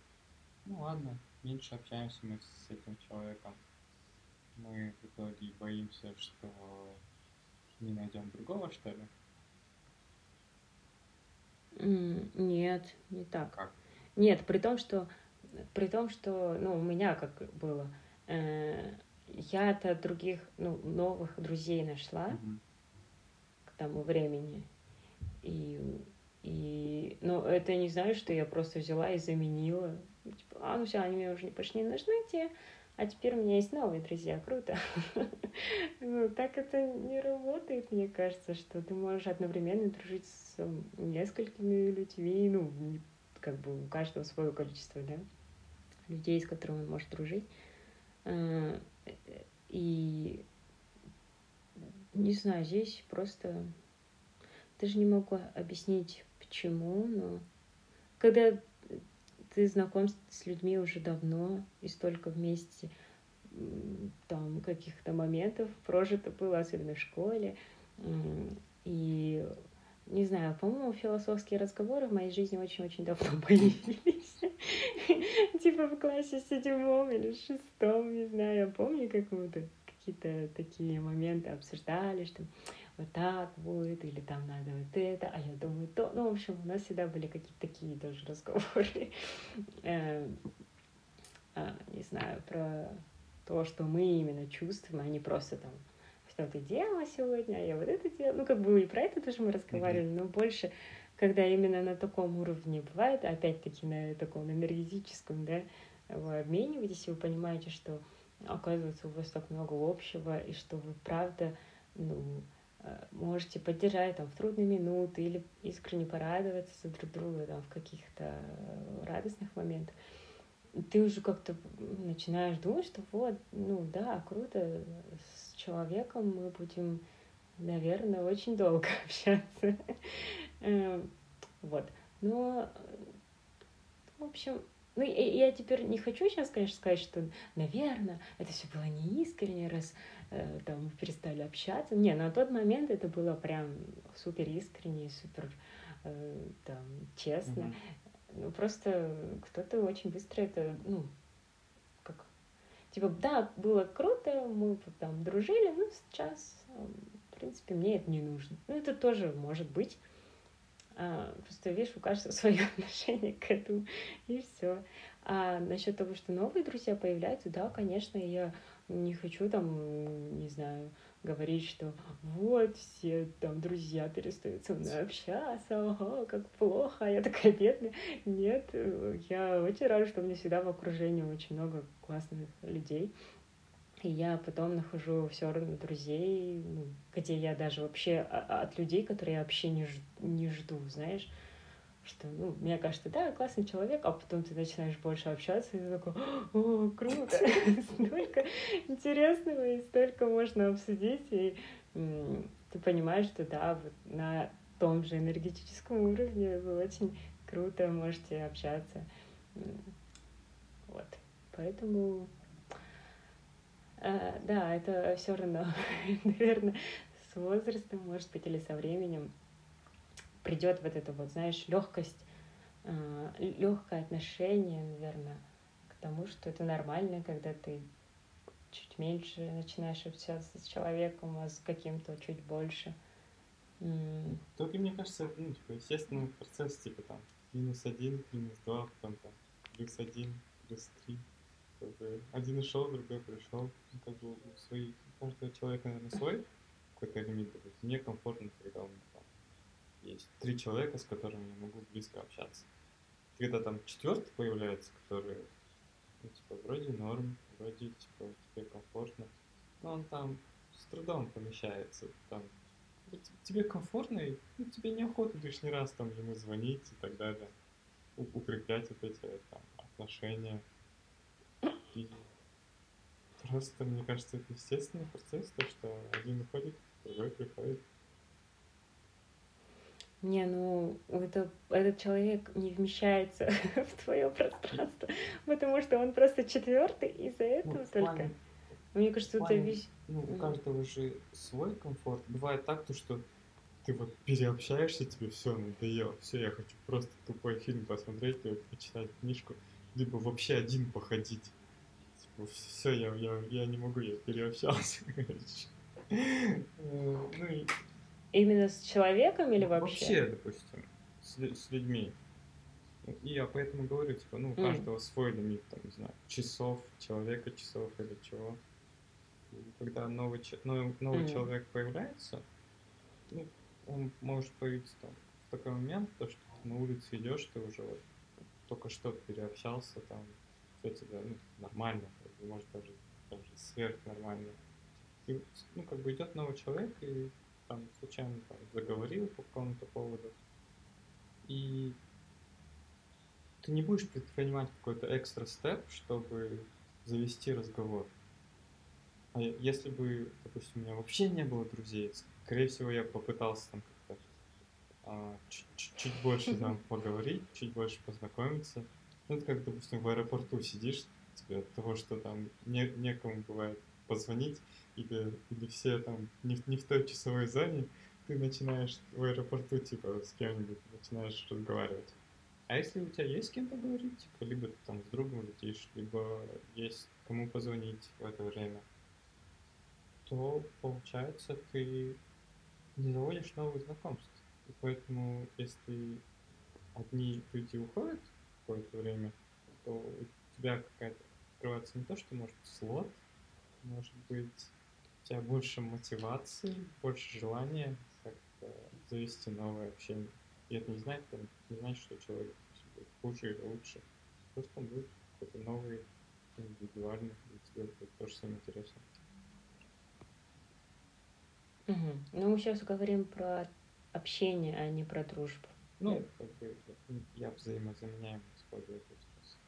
ну ладно, меньше общаемся мы с этим человеком. Мы в итоге боимся, что не найдем другого, что ли? Нет, не так. Как? Нет, при том, что, при том, что, ну, у меня как было, э, я-то других, ну, новых друзей нашла Мгм. к тому времени. И, и, ну, это не знаю, что я просто взяла и заменила. Типа, а, ну все, они мне уже не пошли не нужны те, а теперь у меня есть новые друзья, круто. Ну, так это не работает, мне кажется, что ты можешь одновременно дружить с несколькими людьми, ну, как бы у каждого свое количество, да, людей, с которыми он может дружить. Э, И не знаю, здесь просто даже не могу объяснить, почему, но когда ты знаком с- людьми уже давно и столько вместе там каких-то моментов прожито было, особенно в школе, и не знаю, по-моему, философские разговоры в моей жизни очень-очень давно появились. Типа в классе седьмом или шестом, не знаю, я помню, как мы какие-то такие моменты обсуждали, что вот так будет, или там надо вот это, а я думаю то. Ну, в общем, у нас всегда были какие-то такие тоже разговоры. Эм, а, Не знаю, про то, что мы именно чувствуем, а не просто там что ты делала сегодня, а я вот это делала. Ну, как бы и про это тоже мы разговаривали, но больше, когда именно на таком уровне бывает, опять-таки на таком энергетическом, да, вы обмениваетесь, и вы понимаете, что оказывается у вас так много общего, и что вы правда, ну, можете поддержать там в трудные минуты или искренне порадоваться за друг друга там в каких-то э, радостных моментах. Ты уже как-то начинаешь думать, что вот, ну да, круто, с человеком мы будем, наверное, очень долго общаться. Эм, Вот. Но, э, в общем, ну, я теперь не хочу сейчас, конечно, сказать, что, наверное, это все было не искренне, раз э, там мы перестали общаться. Не, на тот момент это было прям супер искренне, супер э, там честно. Мгм. Ну, просто кто-то очень быстро это, ну, как... Типа, да, было круто, мы там дружили, но сейчас, э, в принципе, мне это не нужно. Ну, это тоже может быть. А, просто, видишь, у каждого свое отношение к этому, и все. А насчет того, что новые друзья появляются, да, конечно, я не хочу там, не знаю, говорить, что вот все там друзья перестают со мной общаться, ага, как плохо, а я такая бедная. Нет, э, я очень рада, что у меня всегда в окружении очень много классных людей. И я потом нахожу все равно друзей, ну, где я даже вообще а- от людей, которые я вообще не, ж- не жду, знаешь, что, ну, мне кажется, да, классный человек, а потом ты начинаешь больше общаться, и ты такой, о, круто, столько интересного, и столько можно обсудить, и ты понимаешь, что да, вот на том же энергетическом уровне вы очень круто можете общаться. Вот. Поэтому э, да, это все равно, наверное, с возрастом, может быть, или со временем придет вот эта вот, знаешь, легкость, легкое отношение, наверное, к тому, что это нормально, когда ты чуть меньше начинаешь общаться с человеком, а с каким-то чуть больше. Только мне кажется, ну, типа, естественный процесс, типа там, минус один, минус два, потом там, плюс один, плюс три. Как бы один ушел, другой пришел. Ну, как бы у своих, у каждого человека, наверное, свой какой-то лимит. Мне комфортно, когда там есть три человека, с которыми я могу близко общаться. Когда там четвертый появляется, который, ну, типа, вроде норм, вроде, типа, тебе комфортно, но он там с трудом помещается, там тебе комфортно, и ну, тебе неохота лишний раз там ему звонить и так далее. Укреплять вот эти там, отношения. И просто, мне кажется, это естественный процесс, то, что один уходит, другой приходит. Не, ну это, этот человек не вмещается в твое пространство, потому что он просто четвертый из-за этого Ну, в только. плане- Мне кажется, это вещь. Ну, у каждого же свой комфорт. Бывает так, то, что ты вот переобщаешься, тебе все надоело, все, я хочу просто тупой фильм посмотреть, либо почитать книжку, либо вообще один походить. Типа, все, я, я, я не могу, я переобщался, короче. Э, Ну и Именно с человеком или вообще? вообще, допустим, с, с людьми. И я поэтому говорю, типа, ну, у каждого свой лимит, там, не знаю, часов, человека, часов или чего. И когда новый, че- новый, новый Мгм. человек появляется, ну, он может появиться там в такой момент, то, что ты на улице идешь, ты уже вот только что переобщался, там, все тебе, ну, нормально, может, даже, даже сверхнормально. И, ну, как бы идет новый человек, и там случайно там, заговорил по какому-то поводу, и ты не будешь предпринимать какой-то экстра степ, чтобы завести разговор. А если бы, допустим, у меня вообще не было друзей, скорее всего, я попытался там как-то а, чуть больше там поговорить, чуть больше познакомиться. Ну, это как, допустим, в аэропорту сидишь, тебе от того, что там не, некому бывает позвонить, или, или все там не, в- не в той часовой зоне, ты начинаешь в аэропорту, типа, с кем-нибудь начинаешь разговаривать. А если у тебя есть с кем поговорить, типа, либо ты там с другом летишь, либо есть кому позвонить в это время, то, получается, ты не заводишь новых знакомств. И поэтому, если одни люди уходят какое-то время, то у тебя какая-то открывается не то, что может слот, может быть, у тебя больше мотивации, больше желания как-то завести новое общение. И это не значит, не значит, что человек будет хуже или лучше. Просто он будет какой-то новый, индивидуальный, и тебе будет тоже всем интересно. Мгм. Ну, мы сейчас говорим про общение, а не про дружбу. Ну, как бы я взаимозаменяемо использую этот способ.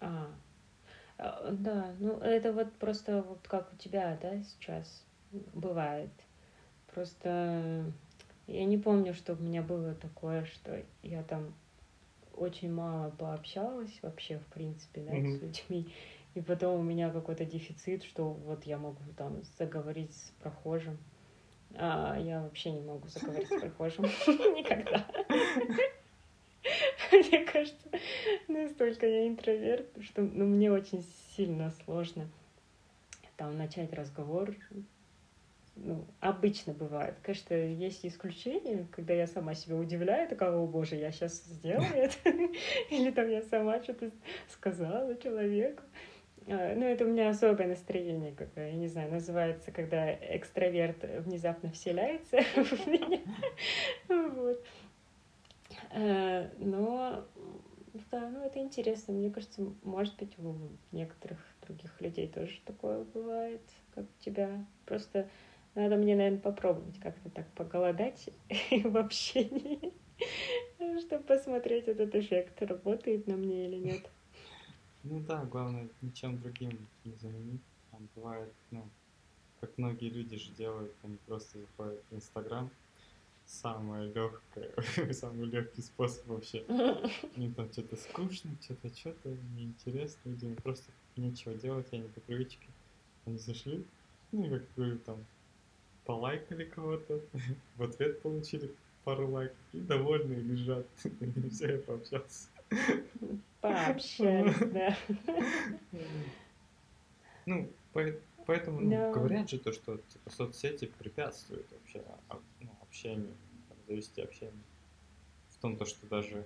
А, да, ну это вот просто вот как у тебя, да, сейчас бывает. Просто я не помню, что у меня было такое, что я там очень мало пообщалась вообще, в принципе, да, с Мгм. людьми. И потом у меня какой-то дефицит, что вот я могу там заговорить с прохожим. А я вообще не могу заговорить с прохожим никогда. Мне кажется, настолько я интроверт, что ну, мне очень сильно сложно там начать разговор. Ну, обычно бывает. Конечно, есть исключения, когда я сама себя удивляю, такая, о боже, я сейчас сделаю это. Или там я сама что-то сказала человеку. А, Ну, это у меня особое настроение какое, я не знаю, называется, когда экстраверт внезапно вселяется в меня. Вот. Э, Но, да, ну это интересно. Мне кажется, может быть, у некоторых других людей тоже такое бывает, как у тебя. Просто надо мне, наверное, попробовать как-то так поголодать в общении, чтобы посмотреть этот эффект, работает на мне или нет. Ну да, главное ничем другим не заменить. Там бывает, ну, как многие люди же делают, они просто заходят в Инстаграм. Самое легкое, самый легкий способ вообще. Им там что-то скучно, что-то, что-то неинтересно, видимо, просто нечего делать, они по привычке. Они зашли, ну и как говорю, там, полайкали кого-то, в ответ получили пару лайков и довольные лежат. И все, я пообщался. Пообщались, да. Ну, по- поэтому ну, говорят же то, что типа, соцсети препятствуют вообще а- ну, общению, там, завести общение. В том, то, что даже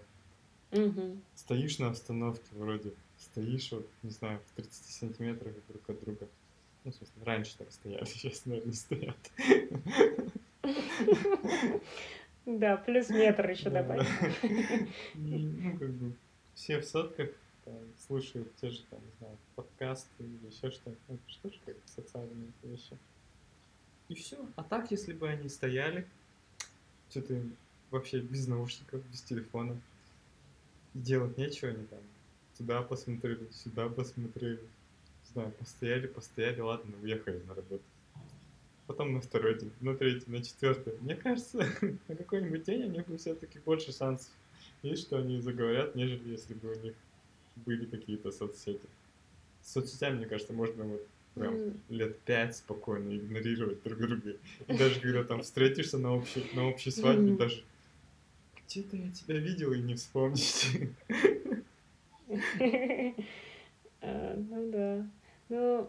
Мгм. стоишь на остановке, вроде стоишь, вот, не знаю, в 30 сантиметрах друг от друга. Ну, в смысле, раньше так стояли, сейчас, наверное, не стоят. Да, плюс метр еще добавить. Ну, как бы, все в сотках там, слушают те же, там, не знаю, подкасты или еще что-нибудь. Ну, это же как социальные вещи. И все. А так, если бы они стояли, что-то вообще без наушников, без телефона, делать нечего, они там туда посмотрели, сюда посмотрели, не знаю, постояли, постояли, ладно, уехали на работу. Потом на второй день, на третий, на четвертый. Мне кажется, на какой-нибудь день у них бы все-таки больше шансов. Есть, что они заговорят, нежели если бы у них были какие-то соцсети. С соцсетями, мне кажется, можно вот прям mm. лет пять спокойно игнорировать друг друга. И даже когда там встретишься на общей, на общей свадьбе, mm. даже где-то я тебя видел и не вспомнить. А, ну да. Ну,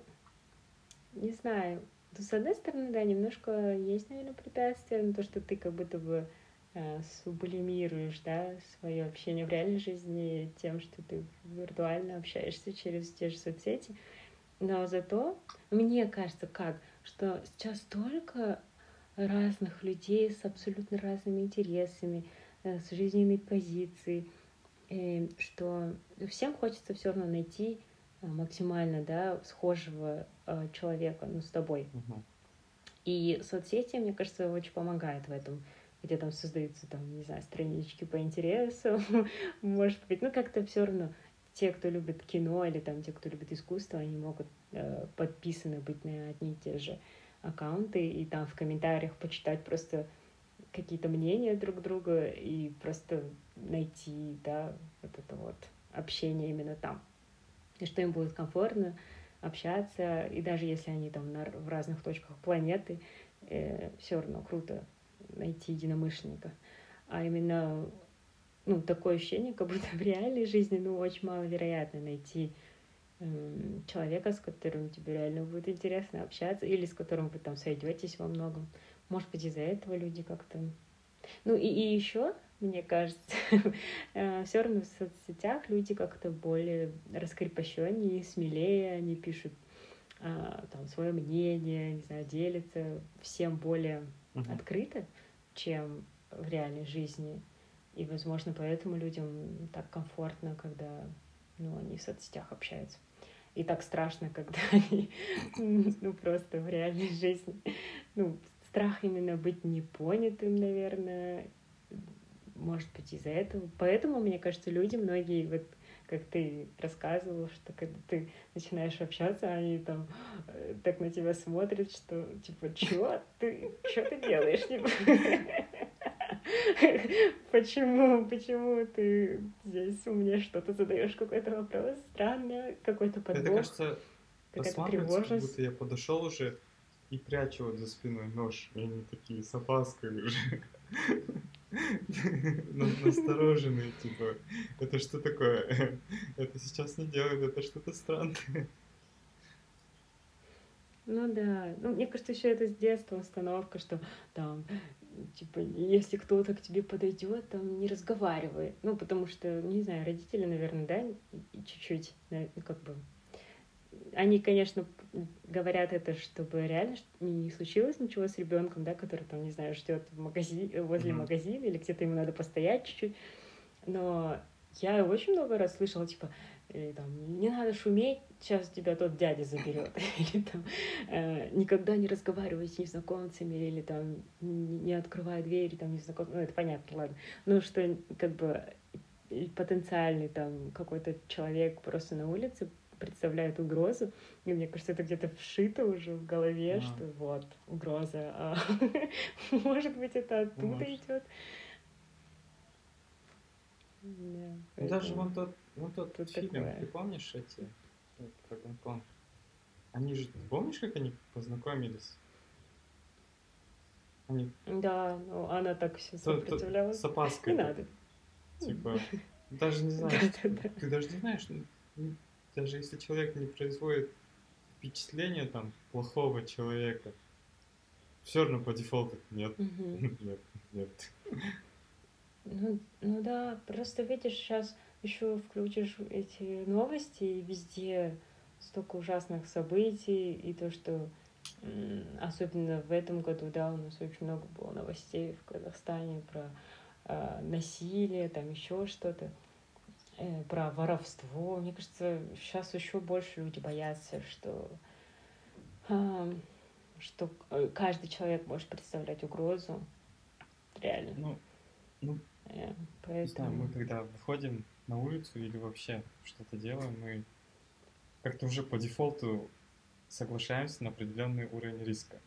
не знаю. Ну, с одной стороны, да, немножко есть, наверное, препятствие на то, что ты как будто бы э, сублимируешь, да, свое общение в реальной жизни тем, что ты виртуально общаешься через те же соцсети. Но зато мне кажется, как, что сейчас столько разных людей с абсолютно разными интересами, э, с жизненной позицией, э, что всем хочется все равно найти э, максимально да, схожего человека ну, с тобой. Угу. И соцсети, мне кажется, очень помогают в этом где там создаются там, не знаю, странички по интересам, может быть, ну как-то все равно те, кто любит кино или там те, кто любит искусство, они могут э, подписаны быть на одни и те же аккаунты и там в комментариях почитать просто какие-то мнения друг друга и просто найти, да, вот это вот общение именно там. И что им будет комфортно общаться, и даже если они там на, в разных точках планеты, э, все равно круто найти единомышленника. А именно ну, такое ощущение, как будто в реальной жизни, ну, очень маловероятно найти эм, человека, с которым тебе реально будет интересно общаться, или с которым вы там сойдетесь во многом. Может быть, из-за этого люди как-то... Ну, и, и еще, мне кажется, э, все равно в соцсетях люди как-то более раскрепощеннее, смелее, они пишут а, там свое мнение, не знаю, делятся всем более uh-huh. открыто, чем в реальной жизни. И, возможно, поэтому людям так комфортно, когда ну, они в соцсетях общаются. И так страшно, когда они ну, просто в реальной жизни. Ну, страх именно быть непонятым, наверное, может быть, из-за этого. Поэтому, мне кажется, люди многие, вот как ты рассказывал, что когда ты начинаешь общаться, они там э, так на тебя смотрят, что типа, чё ты, что ты делаешь? Почему, почему ты здесь у меня что-то задаешь какой-то вопрос странный, какой-то подвох. Это кажется, посматривается, как будто я подошел уже и прячу вот за спиной нож, и они такие с опаской уже настороженные, типа, это что такое? Это сейчас не делают, это что-то странное. Ну да, ну мне кажется, еще это с детства установка, что там типа, если кто-то к тебе подойдет, там не разговаривай. Ну, потому что, не знаю, родители, наверное, да, чуть-чуть, ну, как бы, они, конечно, говорят это, чтобы реально не случилось ничего с ребенком, да, который там, не знаю, ждет в магазине, возле mm-hmm. магазина, или где-то ему надо постоять чуть-чуть. Но я очень много раз слышала, типа, или там, не надо шуметь, сейчас тебя тот дядя заберет, или там, э, никогда не разговаривай с незнакомцами, или там, не открывай двери, там, незнакомцам, ну, это понятно, ладно, ну, что, как бы, потенциальный там какой-то человек просто на улице представляет угрозу, и мне кажется, это где-то вшито уже в голове, а. что вот, угроза, а может быть, это оттуда идет. Да, Даже вон тот, вон тот Тут фильм, такое. ты помнишь эти, про Гонконг? Они же, помнишь, как они познакомились? Они... Да, ну она так все сопротивлялась. С опаской. Не надо. Типа, даже не знаешь, ты даже не знаешь, ну, даже если человек не производит впечатление там плохого человека, все равно по дефолту нет, нет, нет. Ну, ну да, просто видишь, сейчас еще включишь эти новости, и везде столько ужасных событий, и то, что особенно в этом году, да, у нас очень много было новостей в Казахстане про э, насилие, там еще что-то, э, про воровство. Мне кажется, сейчас еще больше люди боятся, что э, что каждый человек может представлять угрозу. Реально. Ну, ну, Э, Поэтому... мы когда выходим на улицу или вообще что-то делаем, мы как-то уже по дефолту соглашаемся на определенный уровень риска.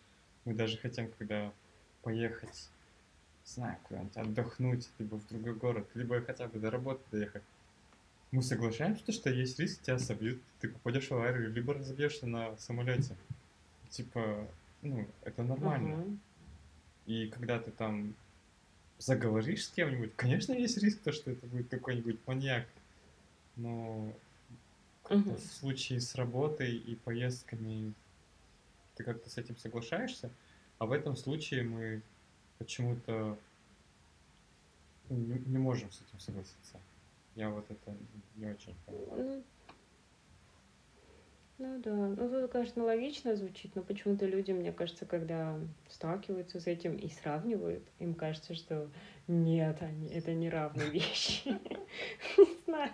Мы даже хотим, когда поехать, не знаю, куда-нибудь отдохнуть, либо в другой город, либо хотя бы до работы доехать. Мы соглашаемся, что есть риск, тебя собьют, ты попадешь в аварию, либо разобьешься на самолете. Типа, ну, это нормально. Мгм. И когда ты там заговоришь с кем-нибудь, конечно, есть риск, то, что это будет какой-нибудь маньяк. Но Мгм. в случае с работой и поездками ты как-то с этим соглашаешься, а в этом случае мы почему-то ну, не, не можем с этим согласиться. Я вот это не очень понимаю. Ну, да, ну это, конечно, логично звучит, но почему-то люди, мне кажется, когда сталкиваются с этим и сравнивают, им кажется, что нет, они, это не равные вещи. Не знаю.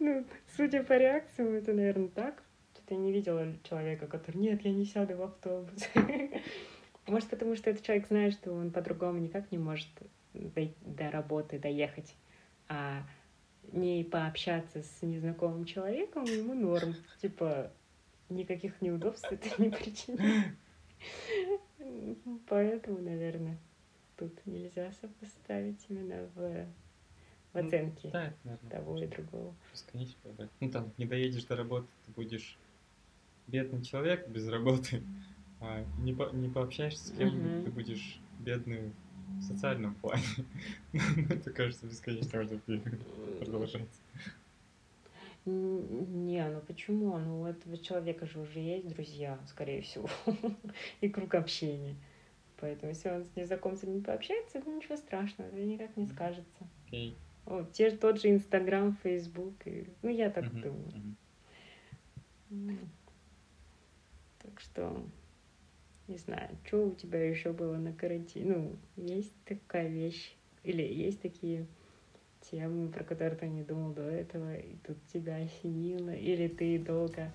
Ну, судя по реакциям, это, наверное, так. Что-то я не видела человека, который, нет, я не сяду в автобус. Может, потому что этот человек знает, что он по-другому никак не может до работы доехать, а не пообщаться с незнакомым человеком ему норм. Типа, никаких неудобств это не причиняет. Поэтому, наверное, тут нельзя сопоставить именно в, в Ну, оценке Да, это, наверное, того и другого. бесконечно подобрать. Ну там, не доедешь до работы, ты будешь бедный человек без работы, а не, по- не пообщаешься с кем-нибудь, Мгм. ты будешь бедный в социальном плане. Это кажется бесконечно можно продолжать. Не, ну почему? Ну у этого человека же уже есть друзья, скорее всего, и круг общения. Поэтому если он с незнакомцем не пообщается, ну ничего страшного, это никак не скажется. Окей. Вот, те, же- тот же Инстаграм, Фейсбук. И, ну, я так Мгм, думаю. М. Так что, не знаю, что у тебя еще было на карантине? Ну, есть такая вещь, или есть такие темы, про которые ты не думал до этого, и тут тебя осенило, или ты долго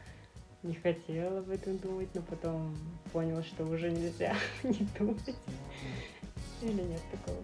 не хотела об этом думать, но потом понял, что уже нельзя не думать, или нет такого?